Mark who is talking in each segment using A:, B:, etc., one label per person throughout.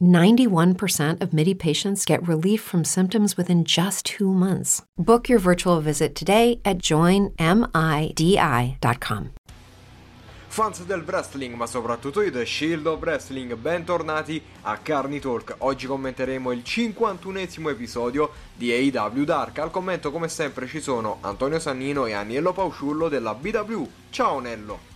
A: 91% of MIDI patients get relief from symptoms within just two months. Book your virtual visit today at joinmidi.com.
B: Fans del wrestling, ma soprattutto i The Shield of Wrestling, bentornati a Carni Talk. Oggi commenteremo il 51esimo episodio di AEW Dark. Al commento, come sempre, ci sono Antonio Sannino e Aniello Pausciullo della BW. Ciao Nello!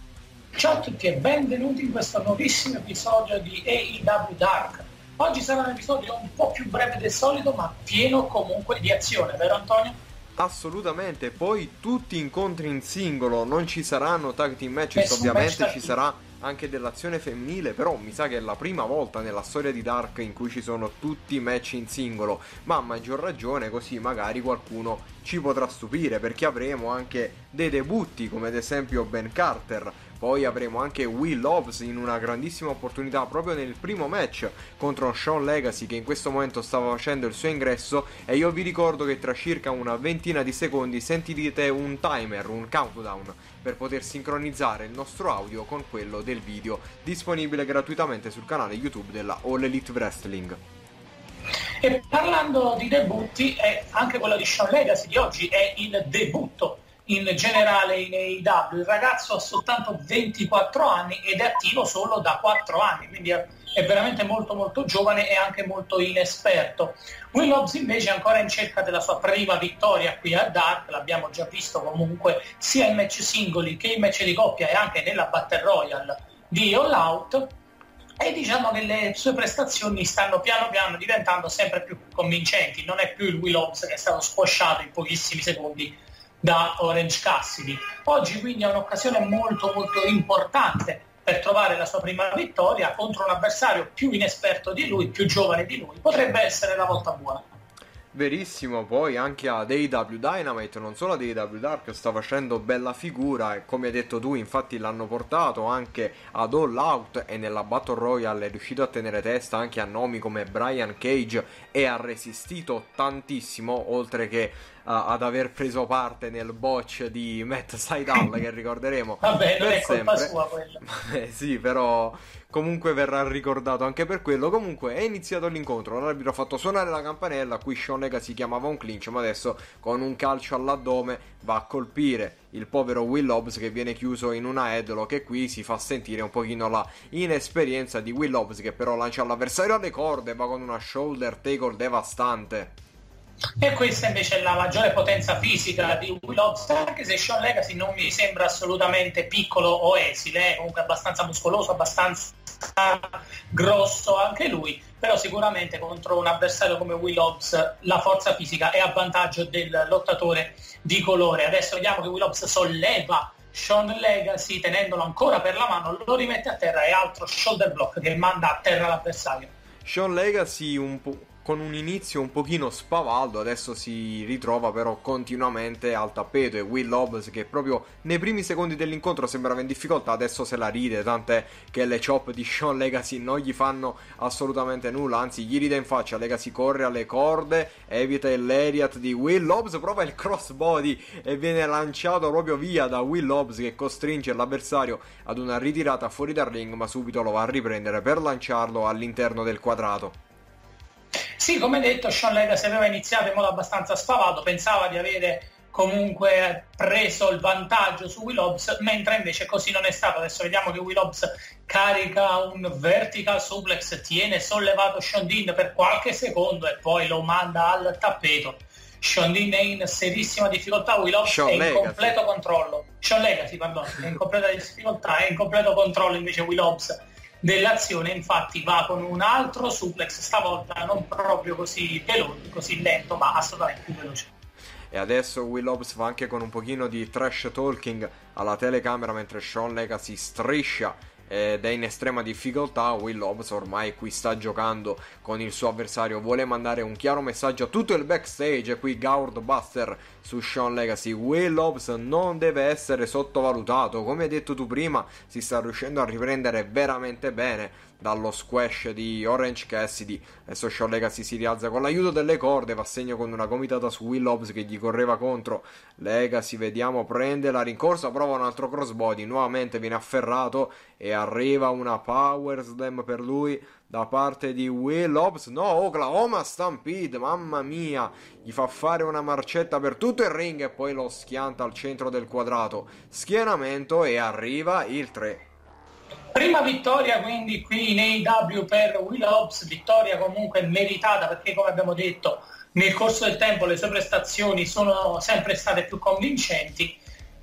C: Ciao a tutti e benvenuti in questo nuovissimo episodio di AEW Dark. Oggi sarà un episodio un po' più breve del solito, ma pieno comunque di azione, vero Antonio?
B: Assolutamente, poi tutti incontri in singolo, non ci saranno tag team matches, Nessun ovviamente match ci sarà anche dell'azione femminile, però mi sa che è la prima volta nella storia di Dark in cui ci sono tutti i match in singolo, ma a maggior ragione così magari qualcuno ci potrà stupire perché avremo anche dei debutti come ad esempio Ben Carter, poi avremo anche Will Hobbs in una grandissima opportunità proprio nel primo match contro Sean Legacy che in questo momento stava facendo il suo ingresso e io vi ricordo che tra circa una ventina di secondi sentirete un timer, un countdown per poter sincronizzare il nostro audio con quello del video disponibile gratuitamente sul canale YouTube della All Elite Wrestling.
C: E parlando di debutti, anche quello di Sean Legacy di oggi è il debutto in generale in AEW. Il ragazzo ha soltanto 24 anni ed è attivo solo da 4 anni, quindi è veramente molto molto giovane e anche molto inesperto. Will Hobbs invece è ancora in cerca della sua prima vittoria qui a Dark, l'abbiamo già visto comunque sia in match singoli che in match di coppia e anche nella Battle Royale di All Out e diciamo che le sue prestazioni stanno piano piano diventando sempre più convincenti, non è più il Will Hobbs che è stato squasciato in pochissimi secondi da Orange Cassidy. Oggi quindi è un'occasione molto molto importante per trovare la sua prima vittoria contro un avversario più inesperto di lui, più giovane di lui. Potrebbe essere la volta buona.
B: Verissimo, poi anche ad AW Dynamite, non solo ad AW Dark, sta facendo bella figura e come hai detto tu, infatti l'hanno portato anche ad All Out e nella Battle Royale è riuscito a tenere testa anche a nomi come Brian Cage e ha resistito tantissimo, oltre che ad aver preso parte nel botch di Matt Seidel che ricorderemo
C: Vabbè, non è colpa sempre. sua quella.
B: Sì, però comunque verrà ricordato anche per quello. Comunque è iniziato l'incontro, l'arbitro ha fatto suonare la campanella, qui Sean si chiamava un clinch, ma adesso con un calcio all'addome va a colpire il povero Will Hobbs che viene chiuso in una headlock e qui si fa sentire un pochino la inesperienza di Will Hobbs che però lancia l'avversario alle corde, va con una shoulder tackle devastante.
C: E questa invece è la maggiore potenza fisica di Will Hobbs, anche se Sean Legacy non mi sembra assolutamente piccolo o esile, è comunque abbastanza muscoloso, abbastanza grosso anche lui, però sicuramente contro un avversario come Will Hobbs la forza fisica è a vantaggio del lottatore di colore. Adesso vediamo che Will Hobbs solleva Sean Legacy tenendolo ancora per la mano, lo rimette a terra e altro shoulder block che manda a terra l'avversario.
B: Sean Legacy un po' con un inizio un pochino spavaldo, adesso si ritrova però continuamente al tappeto e Will Hobbs che proprio nei primi secondi dell'incontro sembrava in difficoltà, adesso se la ride, tant'è che le chop di Sean Legacy non gli fanno assolutamente nulla, anzi gli ride in faccia, Legacy corre alle corde, evita il lariat di Will Hobbs, prova il crossbody e viene lanciato proprio via da Will Hobbs che costringe l'avversario ad una ritirata fuori dal ring ma subito lo va a riprendere per lanciarlo all'interno del quadrato.
C: Sì, come detto, Sean Legacy aveva iniziato in modo abbastanza spavato, pensava di avere comunque preso il vantaggio su Will Hobbs, mentre invece così non è stato. Adesso vediamo che Will Hobbs carica un vertical suplex, tiene sollevato Sean Dean per qualche secondo e poi lo manda al tappeto. Sean Dean è in serissima difficoltà, Will Hobbs è in Legacy. completo controllo. Sean Legacy, perdono, è in completa difficoltà, è in completo controllo invece Will Hobbs dell'azione, infatti va con un altro suplex, stavolta non proprio così veloce, così lento, ma assolutamente più veloce.
B: E adesso Will Hobbs va anche con un pochino di trash talking alla telecamera mentre Sean Legacy striscia ed è in estrema difficoltà. Will Hobbs ormai qui sta giocando con il suo avversario, vuole mandare un chiaro messaggio a tutto il backstage. Qui Goward Buster su Sean Legacy. Will Hobbs non deve essere sottovalutato, come hai detto tu prima, si sta riuscendo a riprendere veramente bene dallo squash di Orange Cassidy. Adesso Sean Legacy si rialza con l'aiuto delle corde, va a segno con una gomitata su Will Hobbs che gli correva contro. Legacy, vediamo, prende la rincorsa, prova un altro crossbody, nuovamente viene afferrato e arriva una power slam per lui da parte di Will Hobbs. No, Oklahoma Stampede, mamma mia, gli fa fare una marcetta per tutto il ring e poi lo schianta al centro del quadrato. Schienamento e arriva il 3.
C: Prima vittoria quindi qui in AEW per Will Hobbs, vittoria comunque meritata perché come abbiamo detto nel corso del tempo le sue prestazioni sono sempre state più convincenti.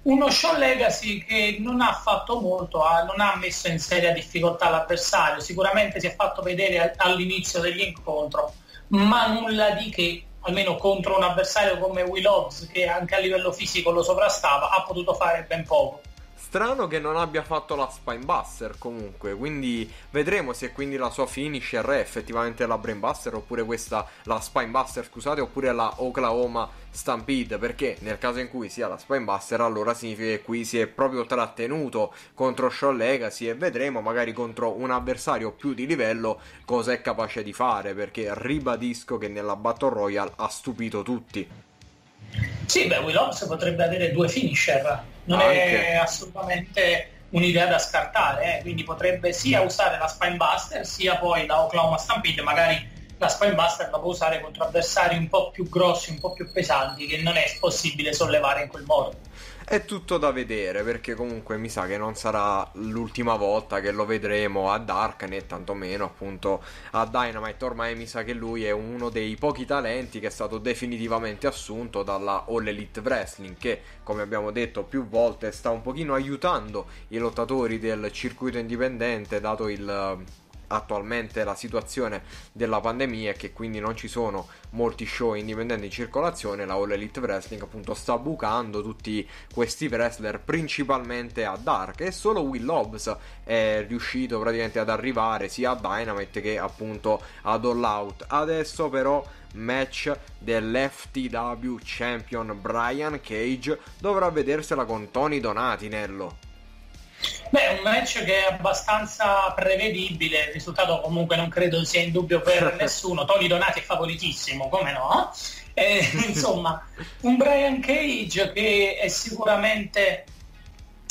C: Uno show legacy che non ha fatto molto, non ha messo in seria difficoltà l'avversario, sicuramente si è fatto vedere all'inizio dell'incontro, ma nulla di che, almeno contro un avversario come Will Hobbs che anche a livello fisico lo sovrastava, ha potuto fare ben poco.
B: Strano che non abbia fatto la Spinebuster comunque, quindi vedremo se quindi la sua finisher è effettivamente la Brainbuster oppure questa, la Spinebuster scusate, oppure la Oklahoma Stampede, perché nel caso in cui sia la Spinebuster allora significa che qui si è proprio trattenuto contro Shaw Legacy e vedremo magari contro un avversario più di livello cosa è capace di fare, perché ribadisco che nella Battle Royale ha stupito tutti.
C: Sì, beh, Will Hobbs potrebbe avere due finisher, non Anche. è assolutamente un'idea da scartare, eh? quindi potrebbe sia usare la Spinebuster sia poi la Oklahoma Stampede, magari la Spinebuster la può usare contro avversari un po' più grossi, un po' più pesanti, che non è possibile sollevare in quel modo.
B: È tutto da vedere perché comunque mi sa che non sarà l'ultima volta che lo vedremo a Dark né tantomeno appunto a Dynamite. Ormai mi sa che lui è uno dei pochi talenti che è stato definitivamente assunto dalla All Elite Wrestling che come abbiamo detto più volte sta un pochino aiutando i lottatori del circuito indipendente dato il attualmente la situazione della pandemia e che quindi non ci sono molti show indipendenti in circolazione, la All Elite Wrestling appunto sta bucando tutti questi wrestler principalmente a Dark e solo Will Hobbs è riuscito praticamente ad arrivare sia a Dynamite che appunto ad All Out. Adesso però match dell'FTW Champion Brian Cage dovrà vedersela con Tony Donatinello.
C: Beh, un match che è abbastanza prevedibile, il risultato comunque non credo sia in dubbio per nessuno. Tony Donati è favoritissimo, come no? Eh, insomma, un Brian Cage che è sicuramente,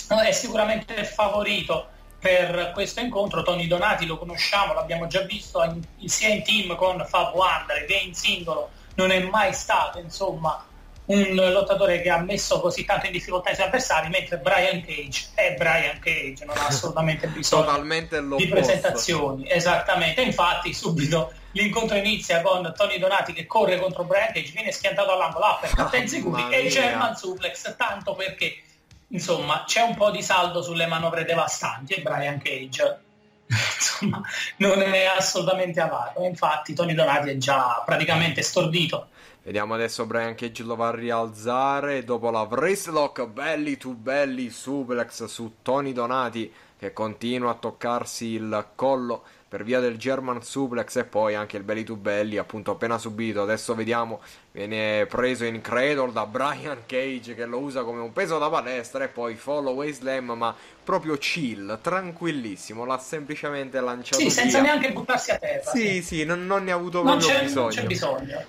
C: è sicuramente favorito per questo incontro. Tony Donati lo conosciamo, l'abbiamo già visto in, sia in team con Fab Wonder che in singolo, non è mai stato insomma un lottatore che ha messo così tanto in difficoltà i suoi avversari, mentre Brian Cage è Brian Cage, non ha assolutamente bisogno di presentazioni. Esattamente, infatti subito l'incontro inizia con Tony Donati che corre contro Brian Cage, viene schiantato all'angolo, uppercut ah, insicuri e German suplex, tanto perché insomma c'è un po' di saldo sulle manovre devastanti e Brian Cage insomma non è assolutamente avato, infatti Tony Donati è già praticamente stordito
B: Vediamo adesso Brian Cage lo va a rialzare dopo la wristlock belly to belly suplex su Tony Donati che continua a toccarsi il collo per via del German suplex e poi anche il belly to belly appunto appena subito. Adesso vediamo viene preso in cradle da Brian Cage che lo usa come un peso da palestra e poi follow slam ma proprio chill tranquillissimo. L'ha semplicemente lanciato sì,
C: senza neanche buttarsi a terra
B: sì sì, sì non, non, ne ha avuto non proprio bisogno.
C: non c'è bisogno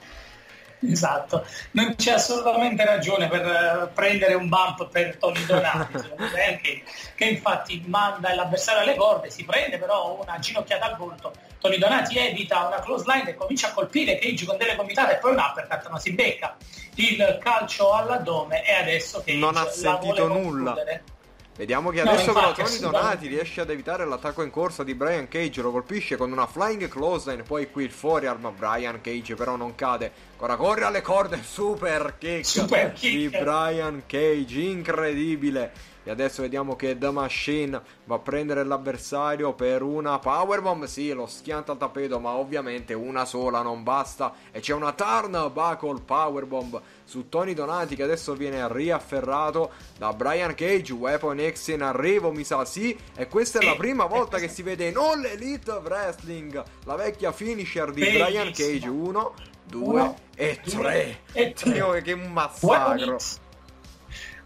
C: Esatto, non c'è assolutamente ragione per uh, prendere un bump per Tony Donati, che, che, infatti manda l'avversario alle corde, si prende però una ginocchiata al volto. Tony Donati evita una close line e comincia a colpire Cage con delle comitate e poi un uppercut, ma si becca il calcio all'addome e adesso Cage
B: non ha sentito nulla. Vediamo che adesso no, però Tony Donati riesce ad evitare l'attacco in corsa di Brian Cage, lo colpisce con una flying clothesline, poi qui il forearm, Brian Cage però non cade, ancora corre alle corde, super kick, super kick. di Brian Cage, incredibile. E adesso vediamo che The Machine va a prendere l'avversario per una powerbomb. Sì, lo schianta al tappeto, ma ovviamente una sola non basta. E c'è una turnbuckle powerbomb su Tony Donati che adesso viene riafferrato da Brian Cage. Weapon X in arrivo, mi sa sì. E questa è la prima volta che si vede in All Elite Wrestling la vecchia finisher di Brian Cage. Uno, due e tre. Dio, che un massacro.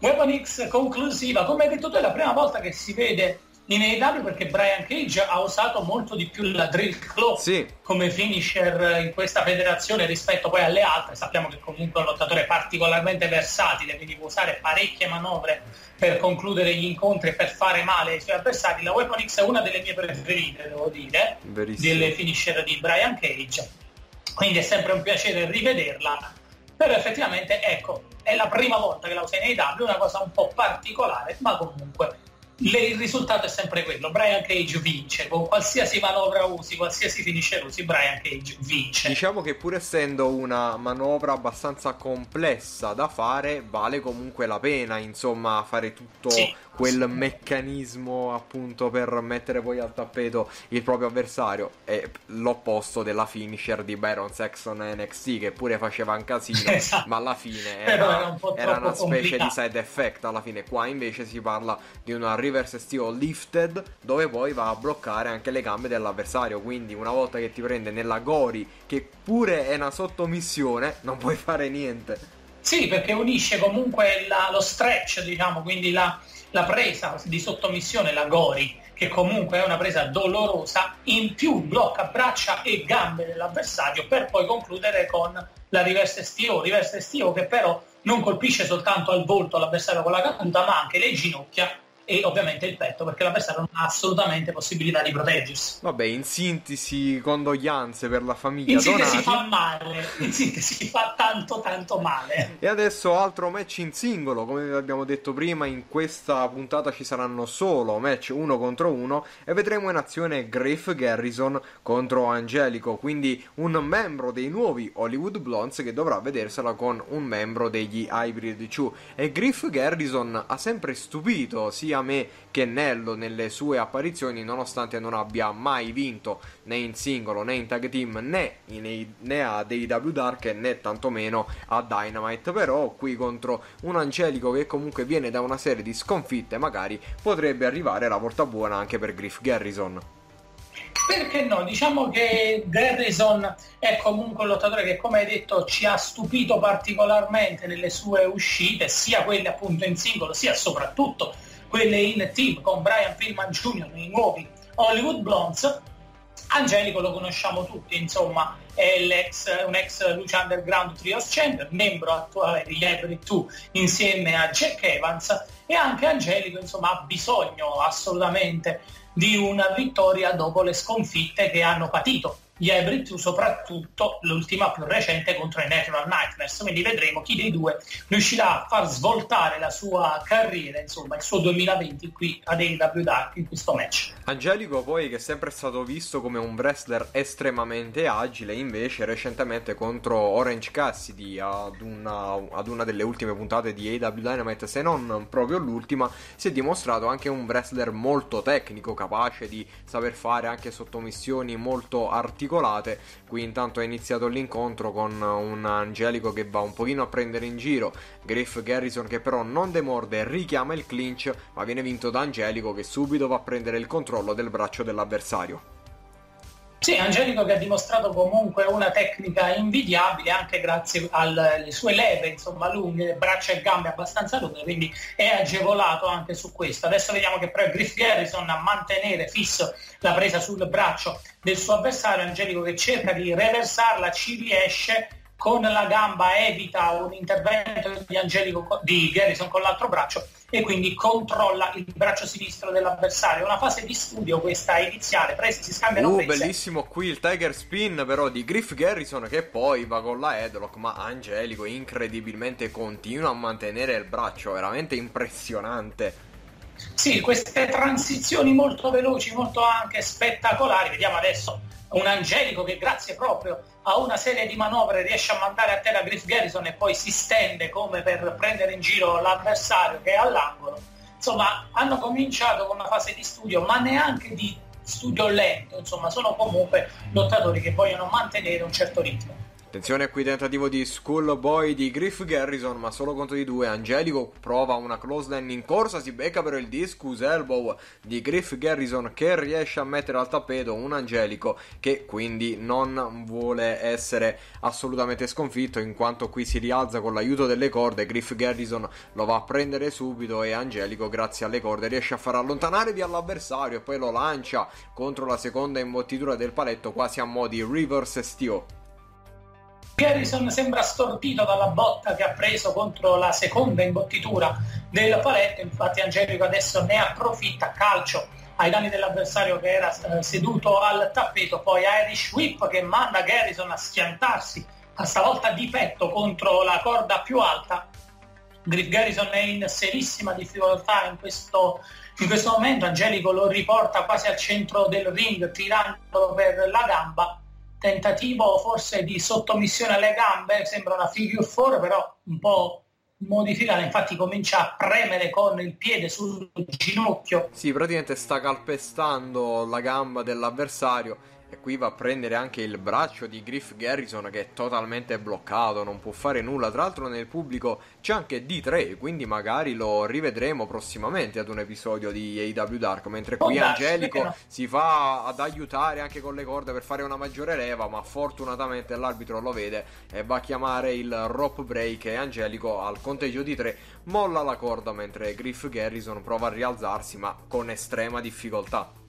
C: Weapon X conclusiva, come hai detto tu è la prima volta che si vede in AEW perché Brian Cage ha usato molto di più la drill claw
B: sì.
C: come finisher in questa federazione rispetto poi alle altre. Sappiamo che comunque è un lottatore particolarmente versatile quindi può usare parecchie manovre per concludere gli incontri e per fare male ai suoi avversari. La Weapon X è una delle mie preferite devo dire
B: Verissimo.
C: delle finisher di Brian Cage. Quindi è sempre un piacere rivederla. Però effettivamente ecco è la prima volta che la usa in AW, una cosa un po' particolare, ma comunque il risultato è sempre quello, Brian Cage vince, con qualsiasi manovra usi, qualsiasi finisce usi, Brian Cage vince.
B: Diciamo che pur essendo una manovra abbastanza complessa da fare, vale comunque la pena, insomma, fare tutto sì quel meccanismo appunto per mettere poi al tappeto il proprio avversario è l'opposto della finisher di Baron Saxon NXT che pure faceva un casino esatto. ma alla fine era, era, un era una specie complicato. di side effect alla fine qua invece si parla di una reverse steel lifted dove poi va a bloccare anche le gambe dell'avversario quindi una volta che ti prende nella Gori che pure è una sottomissione non puoi fare niente
C: sì, perché unisce comunque la, lo stretch, diciamo, quindi la, la presa di sottomissione, la Gori, che comunque è una presa dolorosa, in più blocca braccia e gambe dell'avversario per poi concludere con la reverse stio, reverse stio che però non colpisce soltanto al volto l'avversario con la caduta ma anche le ginocchia e ovviamente il petto perché l'avversario non ha assolutamente possibilità di proteggersi.
B: Vabbè, in sintesi, condoglianze per la famiglia. In
C: sintesi Donati. fa male, in sintesi fa tanto tanto male.
B: E adesso altro match in singolo, come abbiamo detto prima, in questa puntata ci saranno solo match uno contro uno e vedremo in azione Griff Garrison contro Angelico, quindi un membro dei nuovi Hollywood Blondes che dovrà vedersela con un membro degli Hybrid 2 e Griff Garrison ha sempre stupito sia sia me che Nello nelle sue apparizioni, nonostante non abbia mai vinto né in singolo né in tag team né, in, né a AW Dark né tantomeno a Dynamite. Però qui contro un Angelico che comunque viene da una serie di sconfitte, magari potrebbe arrivare la volta buona anche per Griff Garrison.
C: Perché no? Diciamo che Garrison è comunque un lottatore che, come hai detto, ci ha stupito particolarmente nelle sue uscite, sia quelle appunto in singolo, sia soprattutto quelle in team con Brian Pillman Jr. nei nuovi Hollywood Blondes. Angelico lo conosciamo tutti, insomma, è un ex Lucha Underground Trios Champion, membro attuale di Every 2 insieme a Jack Evans e anche Angelico insomma, ha bisogno assolutamente di una vittoria dopo le sconfitte che hanno patito gli Hybrid soprattutto l'ultima più recente contro i Natural Nightmares, quindi vedremo chi dei due riuscirà a far svoltare la sua carriera, insomma il suo 2020 qui ad AEW Dark in questo match.
B: Angelico poi che è sempre stato visto come un wrestler estremamente agile, invece recentemente contro Orange Cassidy ad una, ad una delle ultime puntate di AEW Dynamite, se non proprio l'ultima, si è dimostrato anche un wrestler molto tecnico, capace di saper fare anche sottomissioni molto articolate articolate. Qui intanto è iniziato l'incontro con un Angelico che va un pochino a prendere in giro Griff Garrison che però non demorde richiama il clinch, ma viene vinto da Angelico che subito va a prendere il controllo del braccio dell'avversario.
C: Sì, Angelico che ha dimostrato comunque una tecnica invidiabile anche grazie alle sue leve, insomma, lunghe, braccia e gambe abbastanza lunghe, quindi è agevolato anche su questo. Adesso vediamo che però è Griff Garrison a mantenere fisso la presa sul braccio del suo avversario, Angelico che cerca di reversarla, ci riesce, con la gamba evita un intervento di, Angelico, di Garrison con l'altro braccio e quindi controlla il braccio sinistro dell'avversario. Una fase di studio questa iniziale, presi si scambiano
B: uh, prese. bellissimo qui il Tiger Spin però di Griff Garrison che poi va con la headlock, ma Angelico incredibilmente continua a mantenere il braccio, veramente impressionante.
C: Sì, queste transizioni molto veloci, molto anche spettacolari. Vediamo adesso un Angelico che grazie proprio a una serie di manovre riesce a mandare a terra Griff Garrison e poi si stende come per prendere in giro l'avversario che è all'angolo. Insomma, hanno cominciato con una fase di studio, ma neanche di studio lento, insomma, sono comunque lottatori che vogliono mantenere un certo ritmo.
B: Attenzione qui tentativo di Schoolboy di Griff Garrison, ma solo contro di due. Angelico prova una close line in corsa, si becca però il discus elbow di Griff Garrison che riesce a mettere al tappeto un Angelico che quindi non vuole essere assolutamente sconfitto in quanto qui si rialza con l'aiuto delle corde. Griff Garrison lo va a prendere subito e Angelico grazie alle corde riesce a far allontanare via l'avversario e poi lo lancia contro la seconda imbottitura del paletto quasi a mo' di reverse stio.
C: Garrison sembra stordito dalla botta che ha preso contro la seconda imbottitura del paletto, infatti Angelico adesso ne approfitta, calcio ai danni dell'avversario che era eh, seduto al tappeto, poi Irish Whip che manda Garrison a schiantarsi a stavolta di petto contro la corda più alta. Griff Garrison è in serissima difficoltà in questo, in questo momento, Angelico lo riporta quasi al centro del ring tirandolo per la gamba tentativo forse di sottomissione alle gambe, sembra una figure 4, però un po' modificata, infatti comincia a premere con il piede sul ginocchio.
B: Sì, praticamente sta calpestando la gamba dell'avversario e qui va a prendere anche il braccio di Griff Garrison che è totalmente bloccato, non può fare nulla. Tra l'altro nel pubblico c'è anche D3, quindi magari lo rivedremo prossimamente ad un episodio di AW Dark. Mentre qui oh, Angelico no. si fa ad aiutare anche con le corde per fare una maggiore leva, ma fortunatamente l'arbitro lo vede e va a chiamare il rope break e Angelico al conteggio di 3 molla la corda mentre Griff Garrison prova a rialzarsi ma con estrema difficoltà.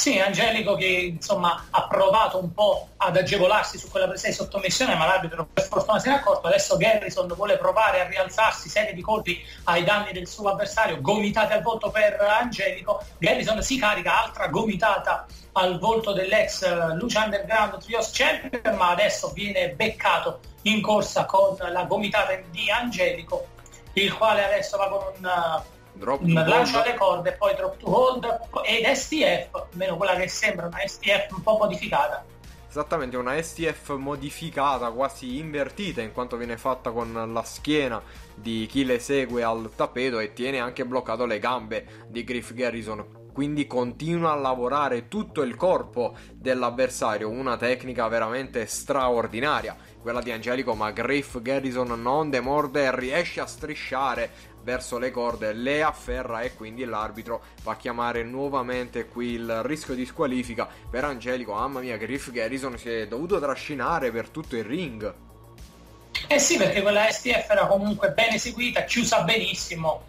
C: Sì, Angelico che insomma ha provato un po' ad agevolarsi su quella presa di sottomissione, ma l'arbitro per fortuna se ne è accorto. Adesso Garrison vuole provare a rialzarsi, serie di colpi ai danni del suo avversario, gomitate al volto per Angelico. Garrison si carica, altra gomitata al volto dell'ex Lucia Underground Trios Champion, ma adesso viene beccato in corsa con la gomitata di Angelico, il quale adesso va con un drop to lancia le corde, poi drop to hold ed STF, almeno quella che sembra una STF un po' modificata.
B: Esattamente, una STF modificata, quasi invertita, in quanto viene fatta con la schiena di chi le segue al tappeto e tiene anche bloccato le gambe di Griff Garrison. Quindi continua a lavorare tutto il corpo dell'avversario, una tecnica veramente straordinaria quella di Angelico, ma Griff Garrison non demorde e riesce a strisciare verso le corde, le afferra e quindi l'arbitro va a chiamare nuovamente qui il rischio di squalifica per Angelico. Mamma mia, Griff Garrison si è dovuto trascinare per tutto il ring.
C: Eh sì, perché quella STF era comunque ben eseguita, chiusa benissimo,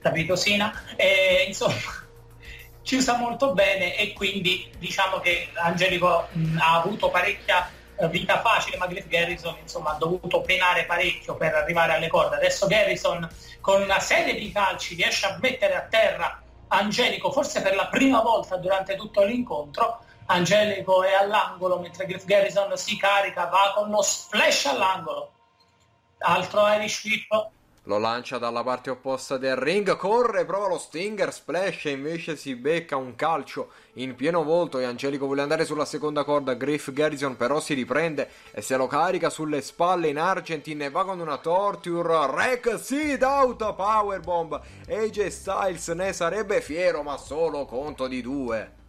C: capito Sina? E, insomma, chiusa molto bene e quindi diciamo che Angelico mh, ha avuto parecchia vita facile, ma Griff Garrison insomma, ha dovuto penare parecchio per arrivare alle corde. Adesso Garrison con una serie di calci riesce a mettere a terra Angelico, forse per la prima volta durante tutto l'incontro. Angelico è all'angolo mentre Griff Garrison si carica, va con lo splash all'angolo. Altro Irish Whip
B: lo lancia dalla parte opposta del ring, corre, prova lo Stinger, splash e invece si becca un calcio in pieno volto e Angelico vuole andare sulla seconda corda, Griff Garrison però si riprende e se lo carica sulle spalle in Argentine e va con una torture, Rec Seed Out Powerbomb, AJ Styles ne sarebbe fiero ma solo conto di due.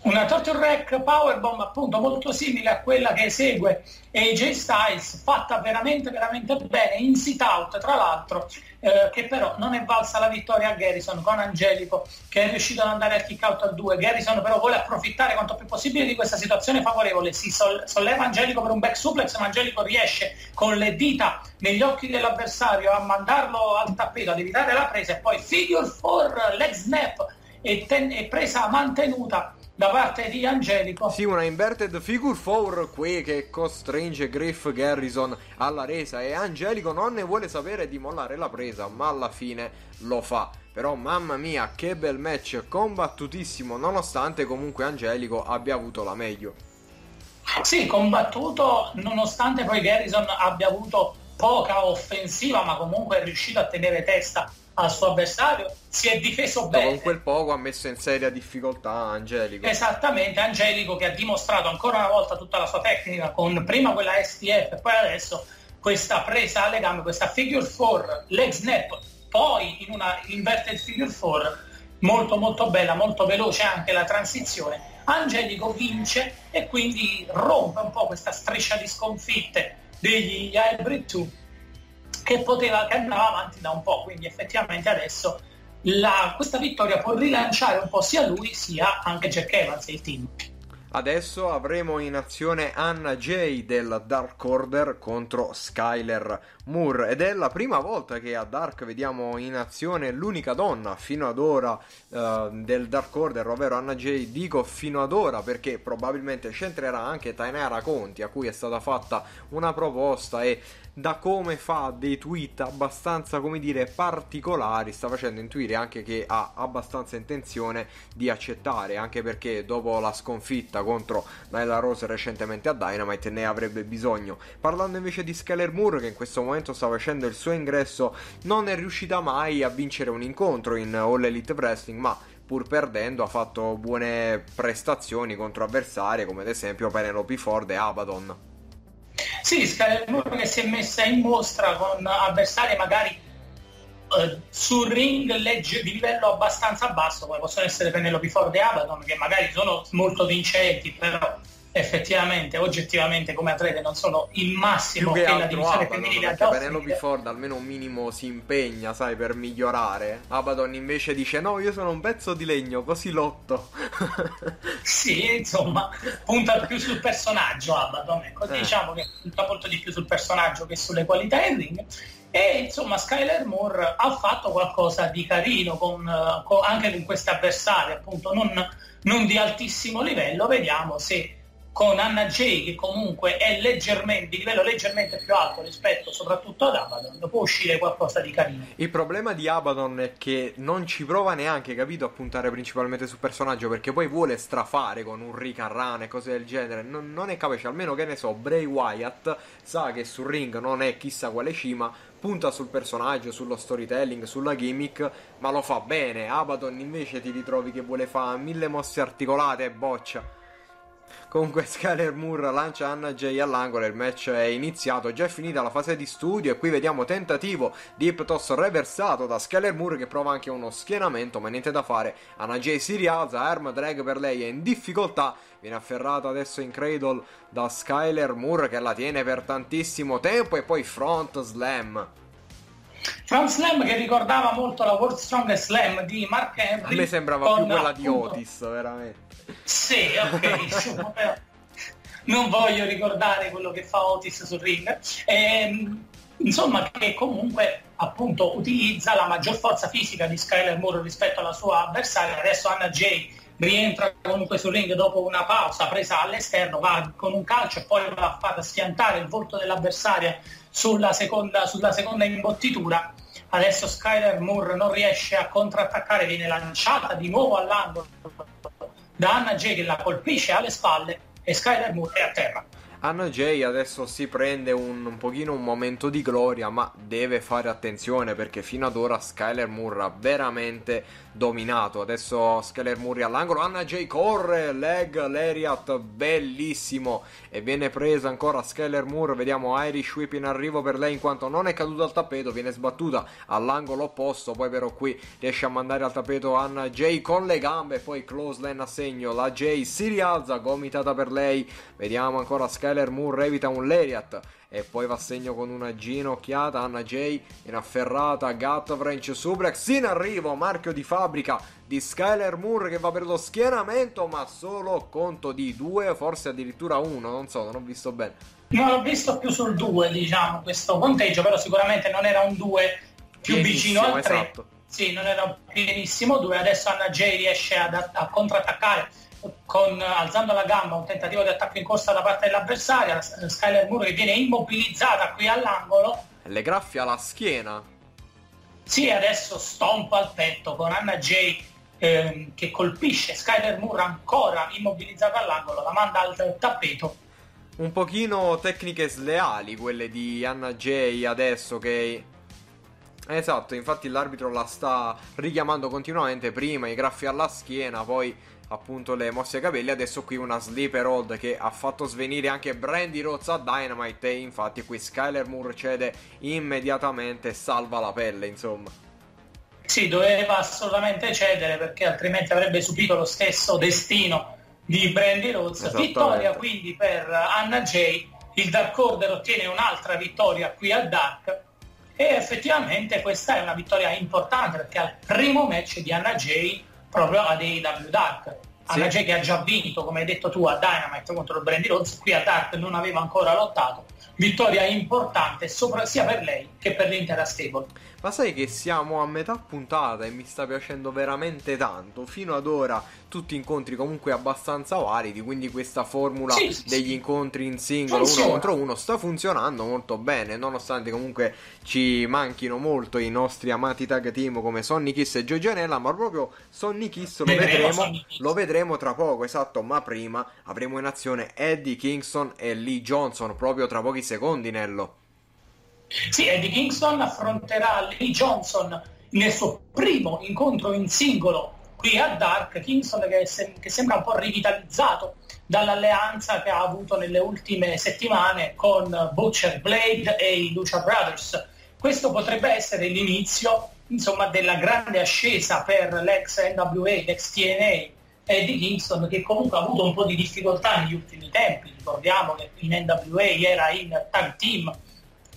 C: Una Torture Rack Powerbomb appunto molto simile a quella che esegue AJ Styles, fatta veramente veramente bene, in sit out tra l'altro, eh, che però non è valsa la vittoria a Garrison con Angelico che è riuscito ad andare al kick out a 2. Garrison però vuole approfittare quanto più possibile di questa situazione favorevole, si solleva Angelico per un back suplex ma Angelico riesce con le dita negli occhi dell'avversario a mandarlo al tappeto, ad evitare la presa e poi figure 4, leg snap e, ten- e presa mantenuta da parte di Angelico.
B: Sì, una inverted figure 4 qui che costringe Griff Garrison alla resa e Angelico non ne vuole sapere di mollare la presa, ma alla fine lo fa. Però mamma mia, che bel match, combattutissimo, nonostante comunque Angelico abbia avuto la meglio.
C: Sì, combattuto nonostante poi Garrison abbia avuto poca offensiva, ma comunque è riuscito a tenere testa al suo avversario, si è difeso bene.
B: Con quel poco ha messo in seria difficoltà Angelico.
C: Esattamente, Angelico che ha dimostrato ancora una volta tutta la sua tecnica con prima quella STF e poi adesso questa presa alle gambe, questa figure 4, leg snap, poi in una inverted figure 4 molto molto bella, molto veloce anche la transizione. Angelico vince e quindi rompe un po' questa striscia di sconfitte degli Hybrid 2 che poteva che andava avanti da un po', quindi effettivamente adesso la, questa vittoria può rilanciare un po' sia lui sia anche Jack Evans e il team.
B: Adesso avremo in azione Anna Jay del Dark Order contro Skyler Moore ed è la prima volta che a Dark vediamo in azione l'unica donna fino ad ora uh, del Dark Order, ovvero Anna Jay. Dico fino ad ora perché probabilmente c'entrerà anche Tainara Conti a cui è stata fatta una proposta e da come fa dei tweet abbastanza, come dire, particolari, sta facendo intuire anche che ha abbastanza intenzione di accettare, anche perché dopo la sconfitta contro Nyla Rose recentemente a Dynamite ne avrebbe bisogno. Parlando invece di Skyler Moore, che in questo momento sta facendo il suo ingresso, non è riuscita mai a vincere un incontro in All Elite Wrestling, ma pur perdendo ha fatto buone prestazioni contro avversari come ad esempio Penelope Ford e Abaddon.
C: Sì, Skyler che si è messa in mostra con avversari magari eh, sul ring legge, di livello abbastanza basso, come possono essere Penelope Ford e Abaddon, che magari sono molto vincenti, però effettivamente, oggettivamente come atlete non sono il massimo
B: Più
C: che,
B: che
C: la divisione femminile
B: perché Penelope Ford almeno un minimo si impegna, sai, per migliorare. Abaddon invece dice no, io sono un pezzo di legno, così lotto.
C: sì, insomma, punta più sul personaggio Abaddon, ecco, eh. diciamo che punta molto di più sul personaggio che sulle qualità in ring. E insomma Skyler Moore ha fatto qualcosa di carino con, con, anche con questi avversari, appunto non, non di altissimo livello. Vediamo se con Anna Jay che comunque è leggermente, di livello leggermente più alto rispetto soprattutto ad Abaddon, può uscire qualcosa di carino.
B: Il problema di Abaddon è che non ci prova neanche, capito, a puntare principalmente sul personaggio perché poi vuole strafare con un Ricarrane e cose del genere. Non, non è capace, almeno che ne so, Bray Wyatt sa che sul ring non è chissà quale cima, punta sul personaggio, sullo storytelling, sulla gimmick, ma lo fa bene. Abaddon invece ti ritrovi che vuole fare mille mosse articolate e boccia. Comunque Skyler Moore lancia Anna Jay all'angolo, il match è iniziato, già è finita la fase di studio e qui vediamo tentativo di Iptos reversato da Skyler Moore che prova anche uno schienamento, ma niente da fare. Anna Jay si rialza, arm drag per lei è in difficoltà, viene afferrata adesso in cradle da Skyler Moore che la tiene per tantissimo tempo e poi front slam.
C: Front Slam che ricordava molto la World Strongest Slam di Mark Henry.
B: A me sembrava più quella appunto... di Otis, veramente.
C: Sì, ok, non voglio ricordare quello che fa Otis sul ring. Ehm, insomma, che comunque appunto utilizza la maggior forza fisica di Skyler Moore rispetto alla sua avversaria. Adesso Anna Jay rientra comunque sul ring dopo una pausa presa all'esterno, va con un calcio e poi va a far schiantare il volto dell'avversaria sulla seconda, sulla seconda imbottitura. Adesso Skyler Moore non riesce a contrattaccare, viene lanciata di nuovo all'angolo da Anna J che la colpisce alle spalle e Skyler Moore è a terra.
B: Anna Jay adesso si prende un, un, pochino un momento di gloria, ma deve fare attenzione perché fino ad ora Skyler Moore ha veramente dominato. Adesso Skyler Moore all'angolo, Anna Jay corre, leg, lariat, bellissimo. E viene presa ancora Skyler Moore, vediamo Irish Whip in arrivo per lei in quanto non è caduta al tappeto, viene sbattuta all'angolo opposto, poi però qui riesce a mandare al tappeto Anna Jay con le gambe, poi close line a segno, la Jay si rialza, gomitata per lei. Vediamo ancora Skyler Skyler Moore evita un Lariat e poi va a segno con una ginocchiata Anna Jay in afferrata Gatto French Suplex in arrivo marchio di fabbrica di Skyler Moore che va per lo schienamento ma solo conto di due forse addirittura uno non so non ho visto bene
C: non ho visto più sul 2 diciamo questo conteggio però sicuramente non era un 2 più vicino al 3 esatto. sì non era un pienissimo 2 adesso Anna Jay riesce ad, a contrattaccare con, alzando la gamba un tentativo di attacco in corsa da parte dell'avversaria, Skyler Moore che viene immobilizzata qui all'angolo.
B: Le graffia alla schiena.
C: Sì, adesso stompa al petto con Anna Jay eh, che colpisce Skyler Moore ancora immobilizzata all'angolo, la manda al tappeto.
B: Un pochino tecniche sleali quelle di Anna Jay adesso che Esatto, infatti l'arbitro la sta richiamando continuamente, prima i graffi alla schiena, poi appunto le mosse ai capelli, adesso qui una sleeper hold che ha fatto svenire anche Brandy Rhodes a Dynamite. E infatti qui Skyler Moore cede immediatamente e salva la pelle, insomma.
C: Sì, doveva assolutamente cedere perché altrimenti avrebbe subito lo stesso destino di Brandy Rhodes. Vittoria quindi per Anna Jay, il Dark Order ottiene un'altra vittoria qui a Dark. E effettivamente questa è una vittoria importante perché il primo match di Anna Jay proprio ad AEW Dark. Anna sì. Jay che ha già vinto, come hai detto tu, a Dynamite contro il Brandy Rhodes, qui a Dark non aveva ancora lottato. Vittoria importante sopra, sia per lei che per l'intera stable.
B: Ma sai che siamo a metà puntata e mi sta piacendo veramente tanto. Fino ad ora tutti incontri comunque abbastanza validi, quindi questa formula sì, sì, degli sì. incontri in singolo Funziona. uno contro uno sta funzionando molto bene, nonostante comunque ci manchino molto i nostri amati tag team come Sonny Kiss e Joe Janella, ma proprio Sonny Kiss lo vedremo, vedremo lo vedremo tra poco, esatto, ma prima avremo in azione Eddie Kingston e Lee Johnson proprio tra pochi secondi, Nello.
C: Sì, Eddie Kingston affronterà Lee Johnson nel suo primo incontro in singolo qui a Dark. Kingston che, se- che sembra un po' rivitalizzato dall'alleanza che ha avuto nelle ultime settimane con Butcher Blade e i Lucha Brothers. Questo potrebbe essere l'inizio insomma, della grande ascesa per l'ex NWA, l'ex TNA Eddie Kingston che comunque ha avuto un po' di difficoltà negli ultimi tempi. Ricordiamo che in NWA era in tag team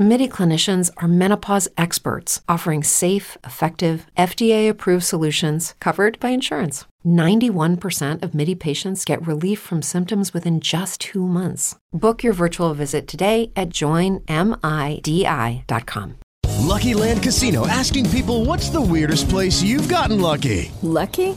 A: MIDI clinicians are menopause experts offering safe, effective, FDA approved solutions covered by insurance. 91% of MIDI patients get relief from symptoms within just two months. Book your virtual visit today at joinmidi.com.
D: Lucky Land Casino asking people what's the weirdest place you've gotten lucky?
E: Lucky?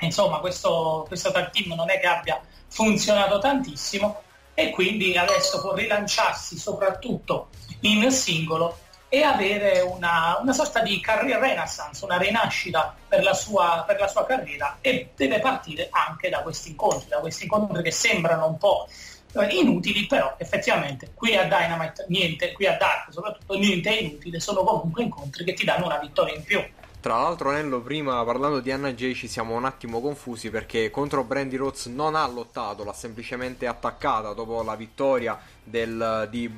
C: insomma questo, questo tag team non è che abbia funzionato tantissimo e quindi adesso può rilanciarsi soprattutto in singolo e avere una, una sorta di carriera renaissance, una rinascita per la, sua, per la sua carriera e deve partire anche da questi incontri, da questi incontri che sembrano un po' inutili, però effettivamente qui a Dynamite niente, qui a Dark soprattutto niente è inutile, sono comunque incontri che ti danno una vittoria in più.
B: Tra l'altro, Nello, prima parlando di Anna Jay ci siamo un attimo confusi perché contro Brandy Rhodes non ha lottato, l'ha semplicemente attaccata dopo la vittoria del, di,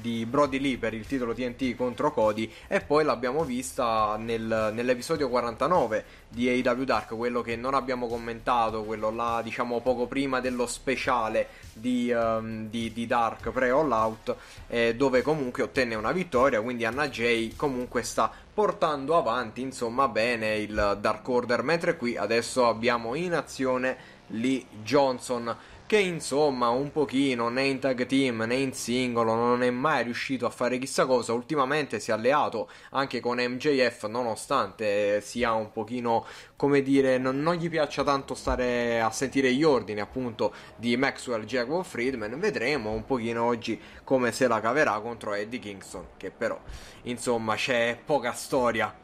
B: di, Brody Lee per il titolo TNT contro Cody e poi l'abbiamo vista nel, nell'episodio 49 di AW Dark, quello che non abbiamo commentato, quello là diciamo poco prima dello speciale di, um, di, di Dark pre-All Out, eh, dove comunque ottenne una vittoria, quindi Anna Jay comunque sta portando avanti insomma bene il Dark Order, mentre qui adesso abbiamo in azione Lee Johnson che insomma un pochino né in tag team né in singolo non è mai riuscito a fare chissà cosa, ultimamente si è alleato anche con MJF nonostante sia un pochino come dire non, non gli piaccia tanto stare a sentire gli ordini appunto di Maxwell Jacob Friedman, vedremo un pochino oggi come se la caverà contro Eddie Kingston che però insomma c'è poca storia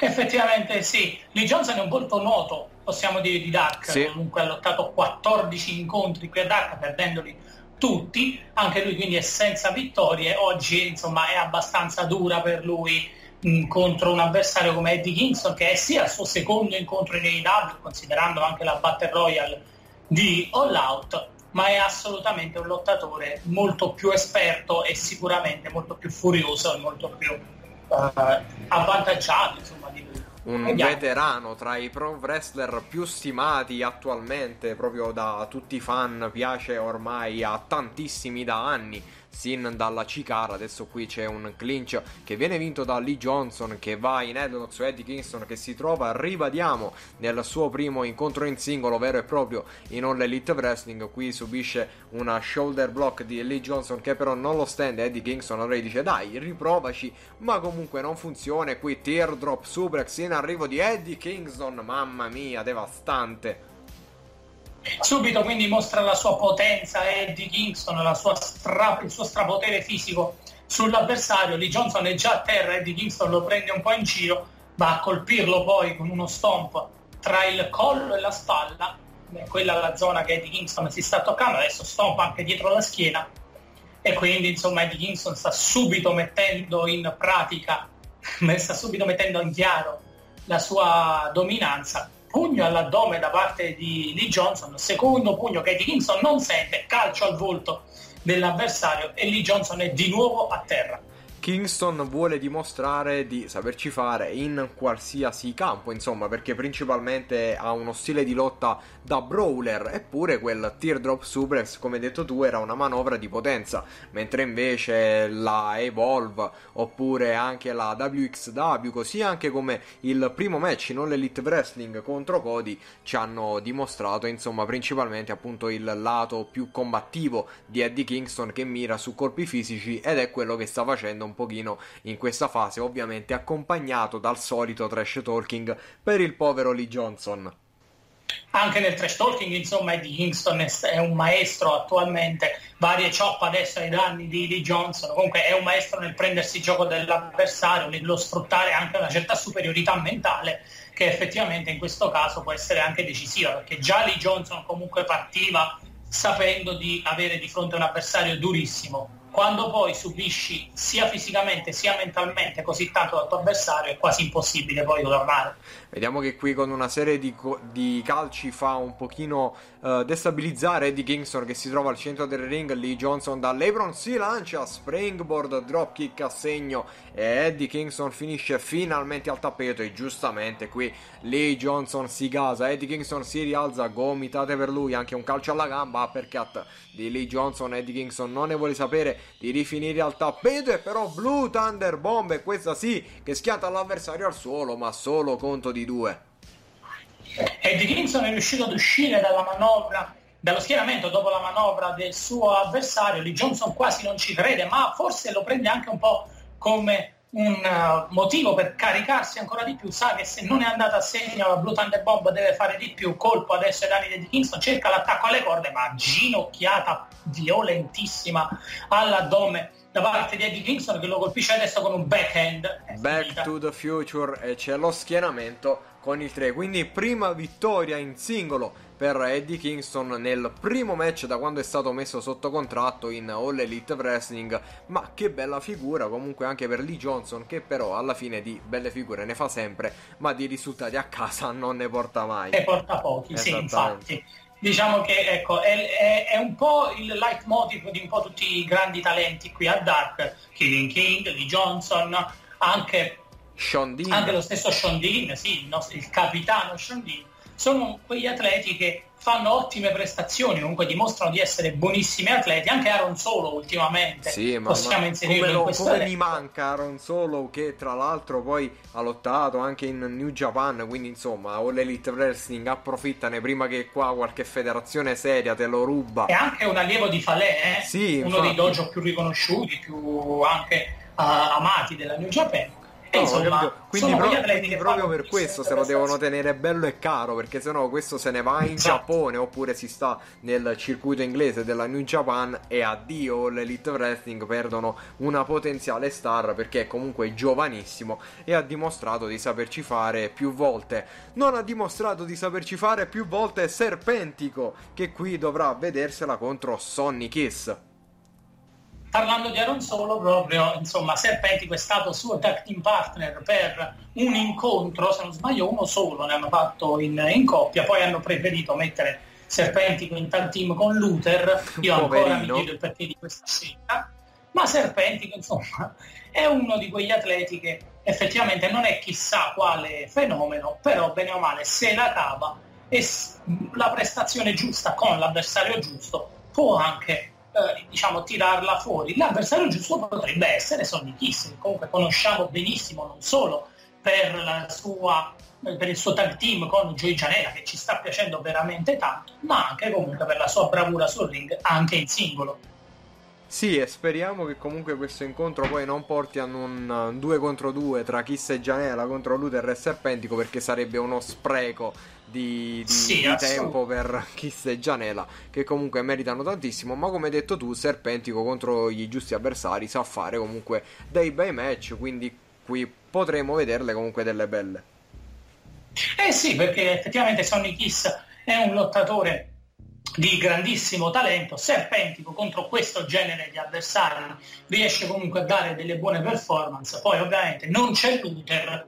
C: Effettivamente sì, Lee Johnson è un volto noto, possiamo dire, di Dark, sì. comunque ha lottato 14 incontri qui a Dark, perdendoli tutti, anche lui quindi è senza vittorie, oggi insomma è abbastanza dura per lui mh, contro un avversario come Eddie Kingston, che è sia il suo secondo incontro in AEW, considerando anche la Battle Royale di All Out, ma è assolutamente un lottatore molto più esperto e sicuramente molto più furioso e molto più uh, avvantaggiato insomma.
B: Un
C: Vediamo.
B: veterano tra i pro wrestler più stimati attualmente, proprio da tutti i fan, piace ormai a tantissimi da anni. Sin dalla Cicara, adesso qui c'è un clinch che viene vinto da Lee Johnson che va in headlock su Eddie Kingston che si trova, ribadiamo, nel suo primo incontro in singolo vero e proprio in All Elite Wrestling, qui subisce una shoulder block di Lee Johnson che però non lo stende, Eddie Kingston allora dice dai riprovaci, ma comunque non funziona, qui teardrop suplex in arrivo di Eddie Kingston, mamma mia, devastante.
C: Subito quindi mostra la sua potenza Eddie Kingston, stra- il suo strapotere fisico sull'avversario. Lee Johnson è già a terra, Eddie Kingston lo prende un po' in giro, va a colpirlo poi con uno stomp tra il collo e la spalla. Quella è la zona che Eddie Kingston si sta toccando, adesso stomp anche dietro la schiena. E quindi insomma Eddie Kingston sta subito mettendo in pratica, sta subito mettendo in chiaro la sua dominanza pugno all'addome da parte di Lee Johnson, secondo pugno che Kingston non sente, calcio al volto dell'avversario e Lee Johnson è di nuovo a terra.
B: Kingston vuole dimostrare di saperci fare in qualsiasi campo, insomma, perché principalmente ha uno stile di lotta da brawler, eppure quel teardrop suplex, come detto tu, era una manovra di potenza, mentre invece la Evolve oppure anche la WXW, così anche come il primo match All Elite Wrestling contro Cody ci hanno dimostrato, insomma, principalmente appunto il lato più combattivo di Eddie Kingston che mira su colpi fisici ed è quello che sta facendo un pochino in questa fase, ovviamente accompagnato dal solito trash talking per il povero Lee Johnson.
C: Anche nel trash talking, insomma, Eddie Kingston è un maestro attualmente, varie chop adesso ai danni di Lee Johnson, comunque è un maestro nel prendersi gioco dell'avversario, nello sfruttare anche una certa superiorità mentale che effettivamente in questo caso può essere anche decisiva, perché già Lee Johnson comunque partiva sapendo di avere di fronte un avversario durissimo, quando poi subisci sia fisicamente sia mentalmente così tanto dal tuo avversario è quasi impossibile poi tornare.
B: Vediamo che qui con una serie di, di calci fa un pochino uh, destabilizzare Eddie Kingston che si trova al centro del ring. Lee Johnson da Lebron si lancia, springboard, dropkick a segno e Eddie Kingston finisce finalmente al tappeto e giustamente qui Lee Johnson si gasa. Eddie Kingston si rialza, gomitate per lui, anche un calcio alla gamba, uppercut di Lee Johnson. Eddie Kingston non ne vuole sapere di rifinire al tappeto e però Blue Thunder Bomb e questa sì che schianta l'avversario al suolo ma solo conto di due.
C: Eddie Kingston è riuscito ad uscire dalla manovra dallo schieramento dopo la manovra del suo avversario Lee Johnson quasi non ci crede ma forse lo prende anche un po' come un uh, motivo per caricarsi ancora di più sa che se non è andata a segno la Blue Thunder Bomb deve fare di più colpo adesso ai danni di Kingston cerca l'attacco alle corde ma ginocchiata violentissima all'addome da parte di Eddie Kingston che lo colpisce adesso con un backhand.
B: Back to the future e c'è lo schienamento con il 3 quindi prima vittoria in singolo per Eddie Kingston nel primo match da quando è stato messo sotto contratto in All Elite Wrestling. Ma che bella figura comunque anche per Lee Johnson che però alla fine di belle figure ne fa sempre ma di risultati a casa non ne porta mai.
C: Ne porta pochi sì infatti. Diciamo che ecco, è, è, è, un po' il leitmotiv di un po' tutti i grandi talenti qui a Dark, Killing King, Lee Johnson, anche, anche lo stesso Sean Dean, sì, il, nostro, il capitano Sean Dean, sono quegli atleti che fanno ottime prestazioni, comunque dimostrano di essere buonissimi atleti, anche Aaron Solo ultimamente.
B: Sì, ma,
C: possiamo inserirlo
B: come,
C: in questo
B: come mi manca Aaron Solo che tra l'altro poi ha lottato anche in New Japan, quindi insomma All Elite Wrestling approfittane prima che qua qualche federazione seria te lo ruba.
C: È anche un allievo di Falè, eh?
B: sì,
C: uno
B: infatti.
C: dei dojo più riconosciuti, più anche uh, amati della New Japan. E
B: No,
C: insomma,
B: quindi, pro- quindi proprio per questo se lo devono tenere bello e caro perché sennò questo se ne va in
C: Esatto.
B: Giappone oppure si sta nel circuito inglese della New Japan e addio l'Elite Wrestling perdono una potenziale star perché è comunque giovanissimo e ha dimostrato di saperci fare più volte. Non ha dimostrato di saperci fare più volte Serpentico che qui dovrà vedersela contro Sonny Kiss
C: Parlando di Aaron Solo, proprio, insomma, Serpentico è stato suo tag team partner per un incontro, se non sbaglio uno solo, ne hanno fatto in, in coppia, poi hanno preferito mettere Serpentico in tag team con Luther, io ancora mi
B: Poverino.
C: chiedo il perché di questa scelta, ma Serpentico, insomma, è uno di quegli atleti che effettivamente non è chissà quale fenomeno, però bene o male se la cava e la prestazione giusta con l'avversario giusto può anche eh, diciamo, tirarla fuori. L'avversario giusto potrebbe essere Sonny Kiss, comunque conosciamo benissimo non solo per, sua, per il suo tag team con Joey Janela, che ci sta piacendo veramente tanto, ma anche comunque per la sua bravura sul ring, anche in singolo.
B: Sì, e speriamo che comunque questo incontro poi non porti a un 2 contro 2 tra Kiss e Gianella contro Luther e Serpentico perché sarebbe uno spreco di, di, sì, di tempo per Kiss e Gianella che comunque meritano tantissimo ma come hai detto tu Serpentico contro i giusti avversari sa fare comunque dei bei match quindi qui potremo vederle comunque delle belle.
C: Eh sì perché effettivamente Sonny Kiss è un lottatore di grandissimo talento, serpentico contro questo genere di avversari, riesce comunque a dare delle buone performance, poi ovviamente non c'è Luther,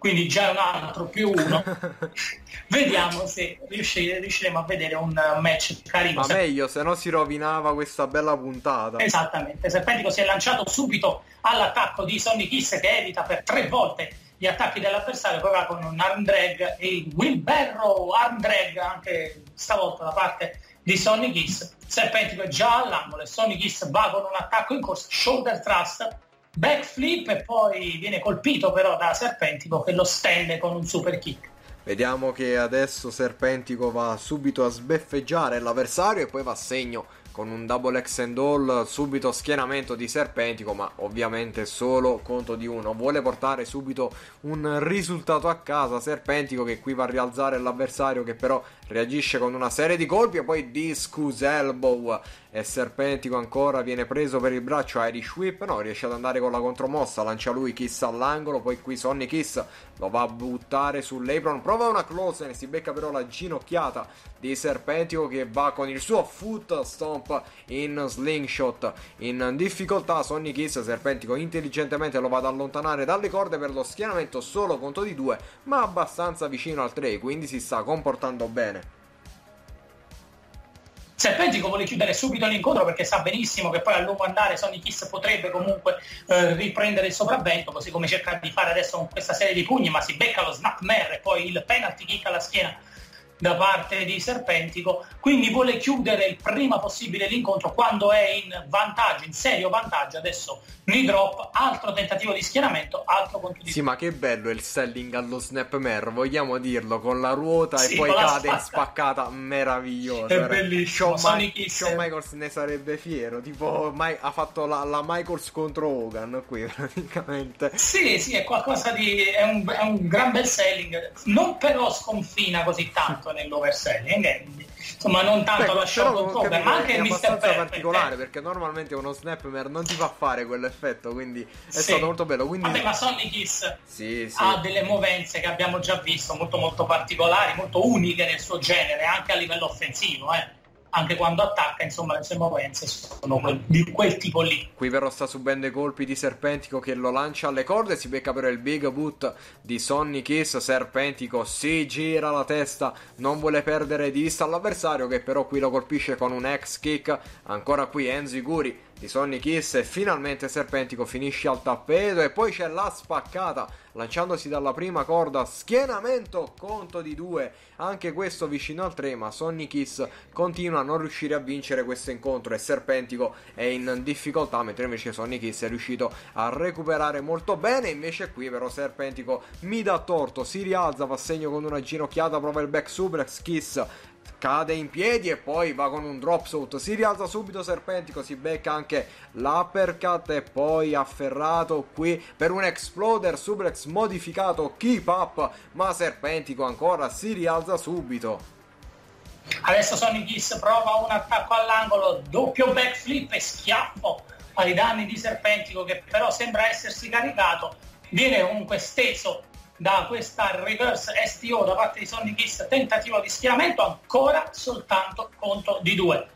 C: quindi già un altro più uno. Vediamo se riusciremo a vedere un match carino.
B: Ma meglio, se no si rovinava questa bella puntata.
C: Esattamente, Serpentico si è lanciato subito all'attacco di Sonny Kiss che evita per tre volte gli attacchi dell'avversario, poi va con un arm drag e il Wilberro arm drag anche stavolta da parte di Sonny Kiss. Serpentico è già all'angolo e Sonny Kiss va con un attacco in corsa, shoulder thrust, backflip e poi viene colpito però da Serpentico che lo stende con un super kick.
B: Vediamo che adesso Serpentico va subito a sbeffeggiare l'avversario e poi va a segno con un double X and all subito schienamento di Serpentico ma ovviamente solo conto di uno vuole portare subito un risultato a casa Serpentico che qui va a rialzare l'avversario che però reagisce con una serie di colpi e poi discus elbow e Serpentico ancora viene preso per il braccio Irish Whip no riesce ad andare con la contromossa lancia lui Kiss all'angolo poi qui Sonny Kiss lo va a buttare sull'apron prova una close e si becca però la ginocchiata di Serpentico che va con il suo foot stomp in slingshot. In difficoltà Sonny Kiss Serpentico intelligentemente lo va ad allontanare dalle corde per lo schienamento solo conto di due ma abbastanza vicino al 3 quindi si sta comportando bene
C: Serpentico vuole chiudere subito l'incontro perché sa benissimo che poi a lungo andare Sonny Kiss potrebbe comunque eh, riprendere il sopravvento, così come cerca di fare adesso con questa serie di pugni, ma si becca lo snap mare e poi il penalty kick alla schiena da parte di Serpentico, quindi vuole chiudere il prima possibile l'incontro quando è in vantaggio, in serio vantaggio, adesso knee drop, altro tentativo di schieramento, altro contro di
B: Sì, ma che bello il selling allo snap mare, vogliamo dirlo, con la ruota sì, e poi cade in spaccata, meraviglioso.
C: È bellissimo,
B: Shawn, Ma- Shawn Michaels ne sarebbe fiero, tipo mai, ha fatto la, la, Michaels contro Hogan qui praticamente.
C: Sì, sì, è qualcosa di... è un, è un gran bel selling, non però sconfina così tanto tanto nell'overselling. Eh, insomma, non tanto Beh, la show cover, ma anche
B: è
C: abbastanza
B: particolare perché normalmente uno snapmare non ti fa fare quell'effetto, quindi è sì. stato molto bello. Quindi...
C: Vabbè, ma Sonny Kiss
B: sì, sì.
C: ha delle movenze che abbiamo già visto molto molto particolari, molto uniche nel suo genere, anche a livello offensivo, eh anche quando attacca, insomma, le sue movenze sono quel, di quel tipo lì.
B: Qui però sta subendo i colpi di Serpentico che lo lancia alle corde, si becca però il big boot di Sonny Kiss, Serpentico si gira la testa, non vuole perdere di vista l'avversario che però qui lo colpisce con un X kick, ancora qui Enzo Iguri di Sonny Kiss e finalmente Serpentico finisce al tappeto e poi c'è la spaccata lanciandosi dalla prima corda schienamento conto di due. Anche questo vicino al 3 ma Sonny Kiss continua a non riuscire a vincere questo incontro e Serpentico è in difficoltà mentre invece Sonny Kiss è riuscito a recuperare molto bene. Invece qui però Serpentico mi dà torto si rialza va segno con una ginocchiata prova il back suplex Kiss cade in piedi e poi va con un drop sotto. Si rialza subito Serpentico, si becca anche l'uppercut e poi afferrato qui per un exploder suplex modificato keep up, ma Serpentico ancora si rialza subito.
C: Adesso Sonic Kiss prova un attacco all'angolo, doppio backflip e schiaffo ai danni di Serpentico che però sembra essersi caricato. Viene comunque steso da questa reverse STO da parte di Sonny Kiss, tentativo di schieramento, ancora soltanto conto di due.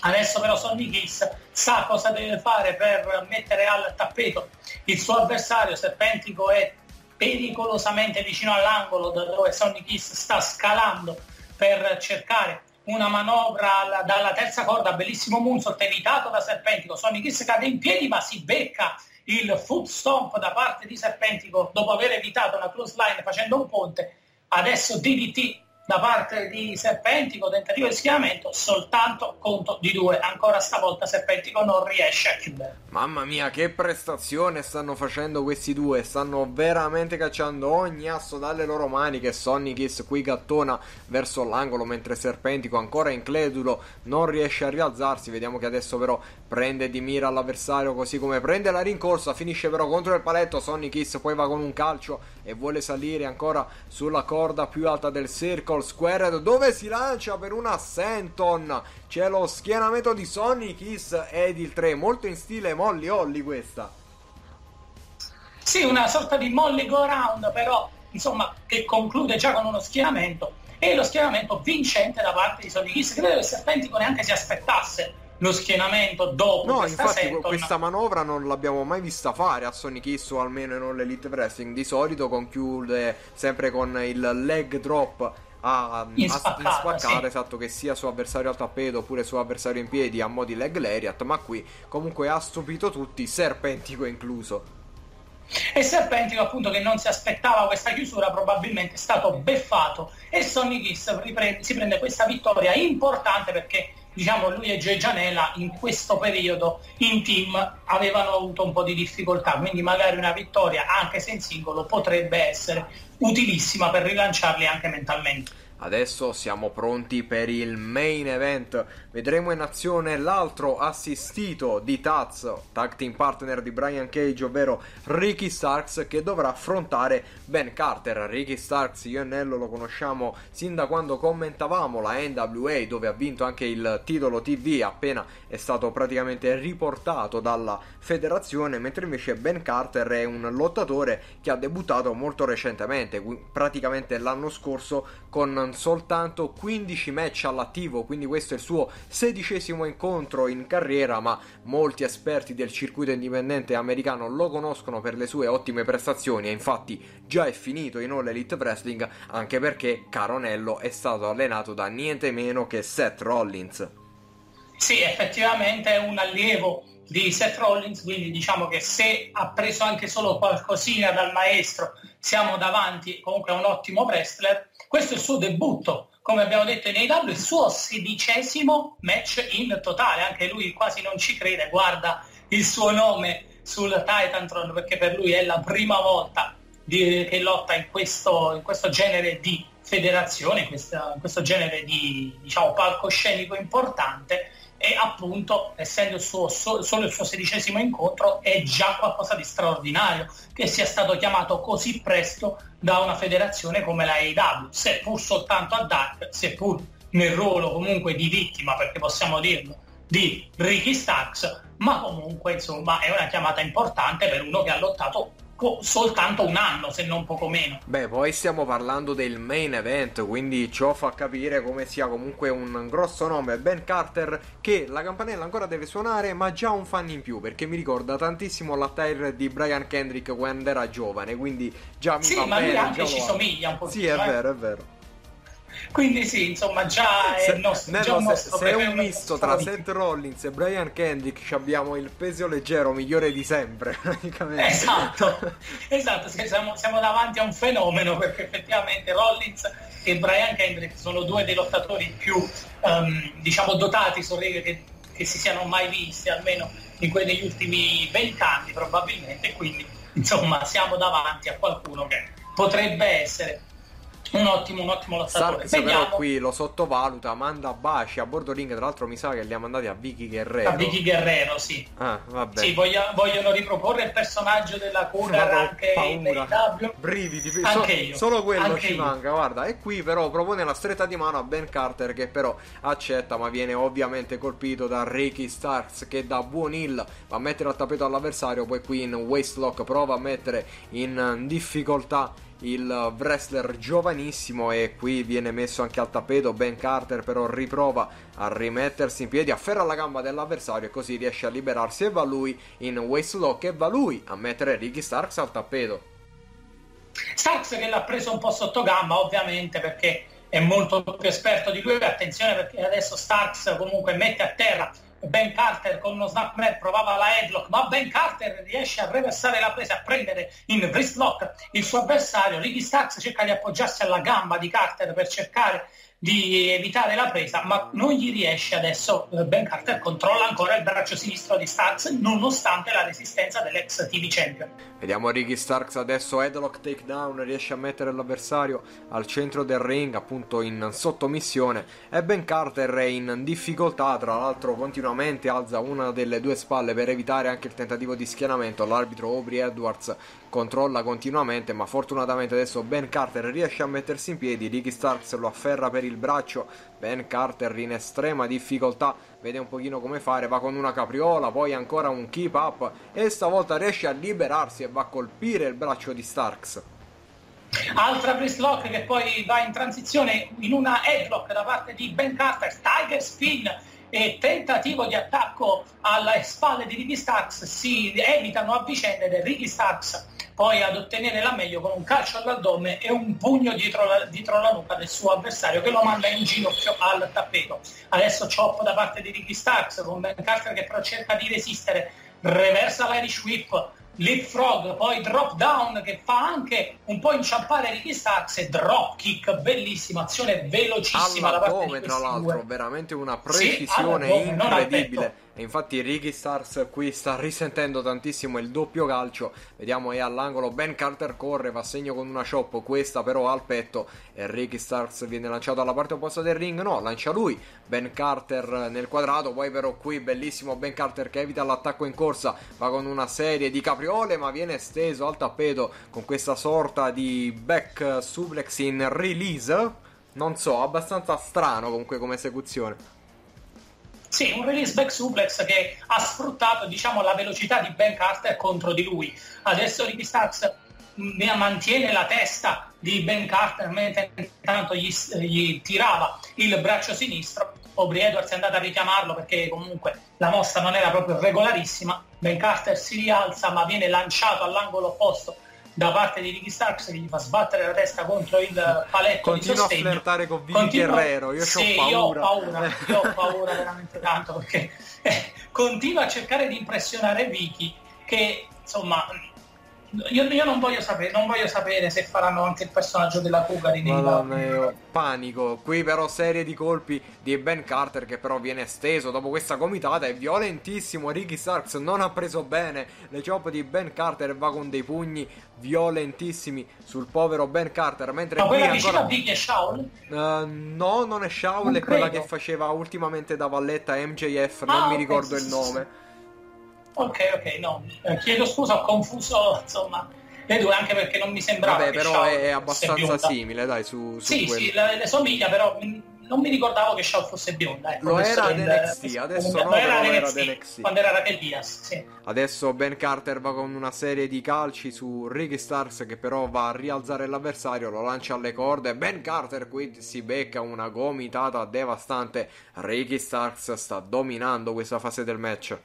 C: Adesso però Sonny Kiss sa cosa deve fare per mettere al tappeto il suo avversario, Serpentico è pericolosamente vicino all'angolo da dove Sonny Kiss sta scalando per cercare una manovra dalla terza corda, bellissimo moonsault evitato da Serpentico, Sonny Kiss cade in piedi ma si becca il foot stomp da parte di Serpentico dopo aver evitato una close line facendo un ponte, adesso DDT da parte di Serpentico, tentativo di schieramento, soltanto conto di due. Ancora stavolta Serpentico non riesce a chiudere.
B: Mamma mia, che prestazione stanno facendo questi due! Stanno veramente cacciando ogni asso dalle loro maniche. Sonny Kiss qui gattona verso l'angolo, mentre Serpentico, ancora incredulo, non riesce a rialzarsi. Vediamo che adesso però prende di mira l'avversario, così come prende la rincorsa. Finisce però contro il paletto. Sonny Kiss poi va con un calcio e vuole salire ancora sulla corda più alta del circle. Squared dove si lancia per una Senton. C'è lo schienamento di Sonny Kiss ed il 3, molto in stile Molly Holly questa.
C: Sì, una sorta di Molly go round, però insomma che conclude già con uno schienamento e lo schienamento vincente da parte di Sonny Kiss. Credo che Serpentico neanche si aspettasse lo schienamento dopo
B: no
C: questa
B: infatti
C: Senton.
B: questa manovra non l'abbiamo mai vista fare a Sonic Kiss o almeno in All Elite Wrestling di solito conclude sempre con il leg drop a,
C: In
B: a-
C: spaccata,
B: spaccare
C: sì.
B: esatto che sia suo avversario al tappeto oppure suo avversario in piedi a mo' di leg lariat ma qui comunque ha stupito tutti serpentico incluso
C: E Serpentico appunto che non si aspettava questa chiusura probabilmente è stato beffato e Sonny Kiss riprende- si prende questa vittoria importante perché diciamo lui e Janela in questo periodo in team avevano avuto un po' di difficoltà quindi magari una vittoria anche se in singolo potrebbe essere utilissima per rilanciarli anche mentalmente.
B: Adesso siamo pronti per il main event. Vedremo in azione l'altro assistito di Taz, tag team partner di Brian Cage, ovvero Ricky Starks, che dovrà affrontare Ben Carter. Ricky Starks, io e Nello lo conosciamo sin da quando commentavamo la NWA, dove ha vinto anche il titolo TV appena è stato praticamente riportato dalla federazione, mentre invece Ben Carter è un lottatore che ha debuttato molto recentemente, praticamente l'anno scorso, con soltanto 15 match all'attivo, quindi questo è il suo sedicesimo incontro in carriera, ma molti esperti del circuito indipendente americano lo conoscono per le sue ottime prestazioni e infatti già è finito in All Elite Wrestling, anche perché Caronello è stato allenato da niente meno che Seth Rollins.
C: Sì, effettivamente è un allievo di Seth Rollins, quindi diciamo che se ha preso anche solo qualcosina dal maestro, siamo davanti comunque a un ottimo wrestler. Questo è il suo debutto, come abbiamo detto in AEW, il suo sedicesimo match in totale, anche lui quasi non ci crede, guarda il suo nome sul Titantron perché per lui è la prima volta di- che lotta in questo, in questo genere di federazione, in questa- in questo genere di diciamo, palcoscenico importante e appunto essendo il suo, so- solo il suo sedicesimo incontro è già qualcosa di straordinario che sia stato chiamato così presto da una federazione come la AEW, seppur soltanto a Dark, seppur nel ruolo comunque di vittima, perché possiamo dirlo, di Ricky Starks, ma comunque insomma è una chiamata importante per uno che ha lottato co- soltanto un anno, se non poco meno.
B: Beh, poi stiamo parlando del main event, quindi ciò fa capire come sia comunque un grosso nome Ben Carter che la campanella ancora deve suonare, ma già un fan in più, perché mi ricorda tantissimo l'attire di Brian Kendrick quando era giovane, quindi già mi
C: Sì,
B: va
C: ma lui
B: bene.
C: anche ci somiglia un po'.
B: Sì, è vero, è vero.
C: Quindi sì, insomma, già è
B: Se,
C: il nostro,
B: Nello,
C: già un
B: se- se è un misto tra
C: favorito.
B: Seth Rollins e Brian Kendrick, abbiamo il peso leggero migliore di sempre, praticamente.
C: Esatto, esatto, siamo, siamo davanti a un fenomeno perché effettivamente Rollins e Brian Kendrick sono due dei lottatori più ehm, diciamo dotati ring che, che si siano mai visti, almeno in quelli degli ultimi vent'anni probabilmente, quindi insomma siamo davanti a qualcuno che potrebbe essere un ottimo, un ottimo lottatore.
B: Però
C: Vediamo
B: qui lo sottovaluta, manda baci a bordo ring, tra l'altro mi sa che li ha mandati a Vicky Guerrero.
C: a Vicky Guerrero, sì.
B: Ah, vabbè.
C: Sì, voglia- vogliono riproporre il personaggio della
B: Vado,
C: anche in
B: paura.
C: AEW.
B: Brividi, so-
C: Anche io.
B: solo quello
C: Anche
B: ci
C: io.
B: manca, guarda. E qui però propone la stretta di mano a Ben Carter che però accetta, ma viene ovviamente colpito da Ricky Starks che da buon heel va a mettere al tappeto all'avversario, poi qui in waistlock prova a mettere in difficoltà il wrestler giovanissimo e qui viene messo anche al tappeto Ben Carter però riprova a rimettersi in piedi afferra la gamba dell'avversario e così riesce a liberarsi e va lui in waistlock e va lui a mettere Ricky Starks al tappeto.
C: Starks che l'ha preso un po' sotto gamba ovviamente perché è molto più esperto di lui. Attenzione perché adesso Starks comunque mette a terra Ben Carter con uno snap grab provava la headlock, ma Ben Carter riesce a reversare la presa, a prendere in wrist il suo avversario. Ricky Starks cerca di appoggiarsi alla gamba di Carter per cercare di evitare la presa, ma non gli riesce adesso. Eh, ben Carter controlla ancora il braccio sinistro di Starks nonostante la resistenza dell'ex TV champion.
B: Vediamo Ricky Starks adesso headlock takedown, riesce a mettere l'avversario al centro del ring, appunto in sottomissione e Ben Carter è in difficoltà, tra l'altro continuamente alza una delle due spalle per evitare anche il tentativo di schienamento. L'arbitro Aubrey Edwards controlla continuamente, ma fortunatamente adesso Ben Carter riesce a mettersi in piedi, Ricky Starks lo afferra per il braccio, Ben Carter in estrema difficoltà, vede un pochino come fare, va con una capriola, poi ancora un keep up e stavolta riesce a liberarsi e va a colpire il braccio di Starks.
C: Altra wrist lock che poi va in transizione in una headlock da parte di Ben Carter, Tiger Spin e tentativo di attacco alle spalle di Ricky Starks si evitano a vicenda ed Ricky Starks poi ad ottenere la meglio con un calcio all'addome e un pugno dietro la, dietro la nuca del suo avversario che lo manda in ginocchio al tappeto. Adesso chop da parte di Ricky Starks con Ben Carter che però cerca di resistere, reversa l'Irish Whip, Leapfrog, poi drop down che fa anche un po' inciampare Ricky Starks e drop kick, bellissima azione velocissima
B: da
C: parte di
B: tra l'altro,
C: due.
B: veramente una precisione
C: sì,
B: incredibile. E infatti Ricky Stars qui sta risentendo tantissimo il doppio calcio. Vediamo è all'angolo. Ben Carter corre, va a segno con una chop. Questa però al petto. E Ricky Stars viene lanciato alla parte opposta del ring. No, lancia lui. Ben Carter nel quadrato. Poi però qui bellissimo Ben Carter che evita l'attacco in corsa. Va con una serie di capriole. Ma viene steso al tappeto con questa sorta di back suplex in release. Non so, abbastanza strano comunque come esecuzione.
C: Sì, un release back suplex che ha sfruttato diciamo, la velocità di Ben Carter contro di lui. Adesso Ricky Starks mantiene la testa di Ben Carter mentre intanto gli, gli tirava il braccio sinistro. Aubrey Edwards è andato a richiamarlo perché comunque la mossa non era proprio regolarissima. Ben Carter si rialza ma viene lanciato all'angolo opposto da parte di Ricky Starks che gli fa sbattere la testa contro il paletto
B: Continua
C: di sostegno.
B: a flirtare con Vicky Continua... Guerrero, io
C: sì,
B: ho paura.
C: Io ho paura, io ho paura veramente tanto perché eh, continua a cercare di impressionare Vicky che insomma io, io non, voglio sapere, non, voglio sapere, se faranno anche il personaggio della Cougar in
B: Madonna, panico. Qui però serie di colpi di Ben Carter che però viene esteso dopo questa comitata è violentissimo. Ricky Starks non ha preso bene le chop di Ben Carter e va con dei pugni violentissimi sul povero Ben Carter. Mentre
C: Ma
B: qui
C: quella
B: ancora...
C: vicino a Vicky è Shaul?
B: Uh, no, non è Shaul,
C: Non
B: è quella
C: credo.
B: che faceva ultimamente da valletta MJF, non
C: Ah,
B: mi
C: ok,
B: ricordo il nome.
C: Ok, ok, no. Eh, chiedo scusa, ho confuso insomma le due anche perché non mi sembrava
B: Vabbè, però
C: Shaul
B: è, abbastanza simile, dai, su, su
C: Sì,
B: quello.
C: sì, le, le somiglia, però mh, non mi ricordavo che Shaul fosse bionda. Ecco,
B: Lo era ad NXT, adesso no,
C: era
B: era
C: NXT. quando era Raquel Diaz, sì.
B: Adesso Ben Carter va con una serie di calci su Ricky Stars che però va a rialzare l'avversario, lo lancia alle corde. Ben Carter qui si becca una gomitata devastante. Ricky Stars sta dominando questa fase del match.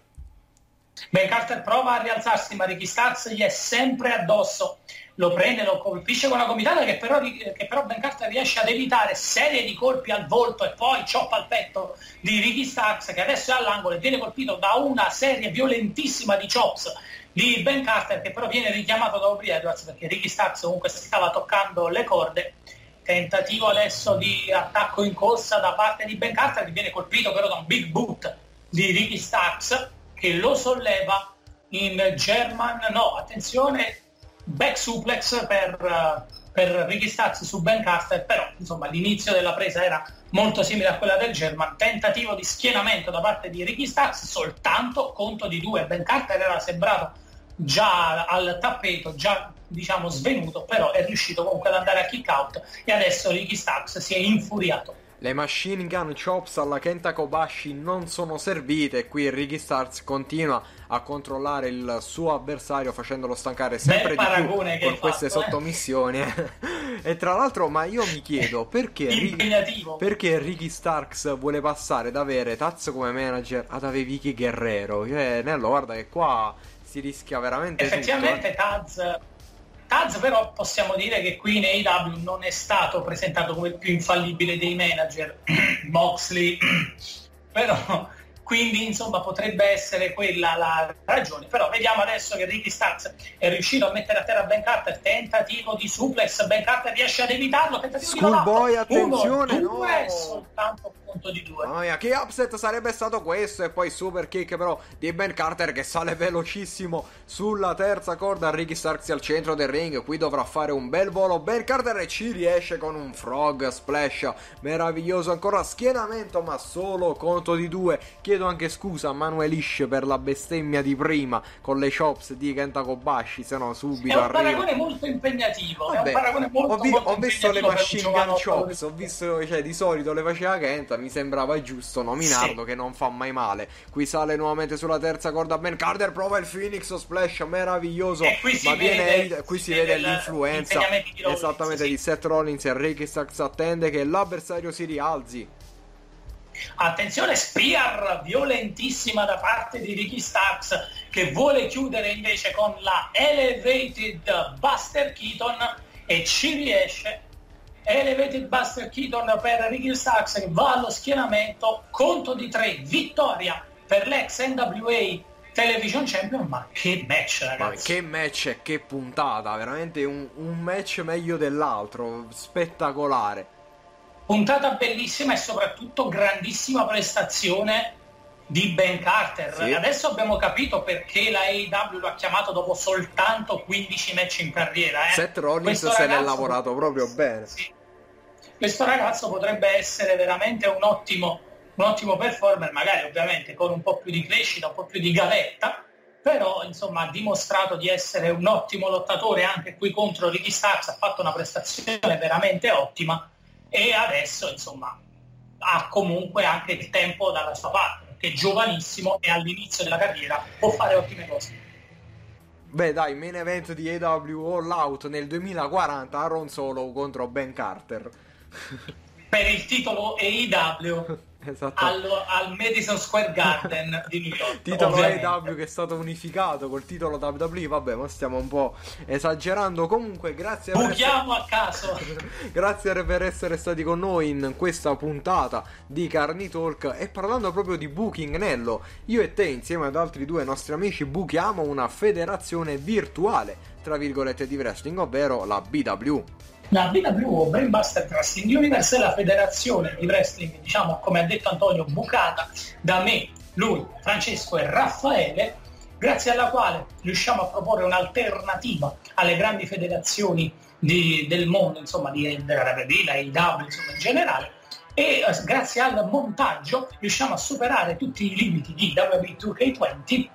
C: Ben Carter prova a rialzarsi, ma Ricky Starks gli è sempre addosso. Lo prende, lo colpisce con una gomitata che però, che però Ben Carter riesce ad evitare serie di colpi al volto e poi chop al petto di Ricky Starks che adesso è all'angolo e viene colpito da una serie violentissima di chops di Ben Carter che però viene richiamato da Aubrey Edwards perché Ricky Starks comunque stava toccando le corde. Tentativo adesso di attacco in corsa da parte di Ben Carter che viene colpito però da un big boot di Ricky Starks che lo solleva in German, no, attenzione, back suplex per, per Ricky Starks su Ben Carter, però insomma l'inizio della presa era molto simile a quella del German, tentativo di schienamento da parte di Ricky Starks, soltanto conto di due, Ben Carter era sembrato già al tappeto, già diciamo svenuto, però è riuscito comunque ad andare a kick out e adesso Ricky Starks si è infuriato.
B: Le machine gun chops alla Kenta Kobashi non sono servite e qui Ricky Starks continua a controllare il suo avversario facendolo stancare sempre di più con
C: hai
B: queste
C: fatto, eh.
B: sottomissioni. e tra l'altro, ma io mi chiedo perché, Ri-
C: Impegnativo.
B: perché Ricky Starks vuole passare da avere Taz come manager ad avere Vicky Guerrero. Cioè, Nello, guarda che qua si rischia veramente tutto. eh.
C: Effettivamente Taz, Taz però possiamo dire che qui in AEW non è stato presentato come il più infallibile dei manager, Moxley, però quindi insomma potrebbe essere quella la ragione. Però vediamo adesso che Ricky Starks è riuscito a mettere a terra Ben Carter, tentativo di suplex, Ben Carter riesce ad evitarlo, tentativo
B: Schoolboy,
C: di
B: attenzione,
C: Uno, due,
B: no!
C: soltanto punto di due.
B: Mamma mia, che upset sarebbe stato questo? E poi super kick però di Ben Carter che sale velocissimo sulla terza corda. Ricky Starks al centro del ring. Qui dovrà fare un bel volo. Ben Carter ci riesce con un frog splash meraviglioso. Ancora schienamento, ma solo conto di due. Chiedo anche scusa a Manuel Ish per la bestemmia di prima con le chops di Kenta Kobashi. Se no, subito
C: È un
B: arriva.
C: paragone molto impegnativo. è
B: Vabbè,
C: un paragone molto,
B: ho, vi-
C: molto
B: ho visto le machine gun chops, ho visto, cioè di solito le faceva Kenta, mi sembrava giusto nominarlo
C: Sì.
B: che non fa mai male. Qui sale nuovamente sulla terza corda Ben Carter, prova il Phoenix Splash meraviglioso,
C: qui si
B: ma viene
C: vede-
B: qui si vede
C: vede
B: l'influenza
C: di Rollins,
B: esattamente
C: sì.
B: di Seth Rollins e Ricky Starks attende che l'avversario si rialzi.
C: Attenzione, Spear violentissima da parte di Ricky Starks che vuole chiudere invece con la Elevated Buster Keaton e ci riesce. Elevated Buster Keaton per Ricky Starks che va allo schienamento, conto di tre, vittoria per l'ex NWA Television Champion, ma che match
B: Ma
C: ragazzi.
B: che match e che puntata, veramente un, un match meglio dell'altro, spettacolare.
C: Puntata bellissima e soprattutto grandissima prestazione di Ben Carter.
B: Sì.
C: Adesso abbiamo capito perché la AEW lo ha chiamato dopo soltanto 15 match in carriera. Eh.
B: Seth Rollins
C: Questo
B: se l'è
C: ragazzo-
B: lavorato proprio bene.
C: Sì. Questo ragazzo potrebbe essere veramente un ottimo, un ottimo performer, magari ovviamente con un po' più di crescita, un po' più di gavetta, però insomma ha dimostrato di essere un ottimo lottatore anche qui contro Ricky Starks, ha fatto una prestazione veramente ottima e adesso insomma ha comunque anche il tempo dalla sua parte, perché è giovanissimo e all'inizio della carriera può fare ottime cose.
B: Beh dai, main event di AW All Out nel 2040 Aaron Solo contro Ben Carter.
C: Per il titolo AEW
B: esatto.
C: al, al Madison Square Garden di New York.
B: Titolo
C: ovviamente.
B: AW che è stato unificato col titolo WWE, vabbè, ma stiamo un po' esagerando. Comunque, grazie per,
C: Buchiamo a caso.
B: grazie per essere stati con noi in questa puntata di Carni Talk. E parlando proprio di booking, Nello, io e te, insieme ad altri due nostri amici, bookiamo una federazione virtuale, tra virgolette, di wrestling, ovvero la BW.
C: La BW Brainbuster Wrestling. Universe è la federazione di wrestling, diciamo, come ha detto Antonio, bucata da me, lui, Francesco e Raffaele, grazie alla quale riusciamo a proporre un'alternativa alle grandi federazioni di- del mondo, insomma, di, della RBD, la IW, insomma, in generale, e eh, grazie al montaggio riusciamo a superare tutti i limiti di WB 2K20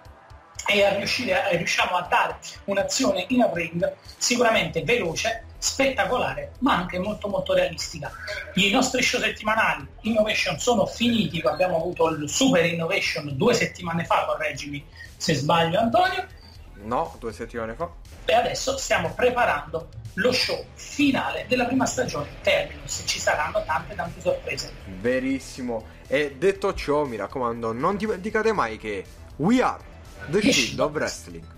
C: e a riuscire a, riusciamo a dare un'azione in ring sicuramente veloce, spettacolare, ma anche molto molto realistica. I nostri show settimanali Innovation sono finiti, abbiamo avuto il Super Innovation due settimane fa, correggimi se sbaglio Antonio,
B: No, due settimane fa.
C: e adesso stiamo preparando lo show finale della prima stagione Terminus, ci saranno tante tante sorprese.
B: Verissimo. E detto ciò, mi raccomando, non dimenticate mai che we are the shield of wrestling.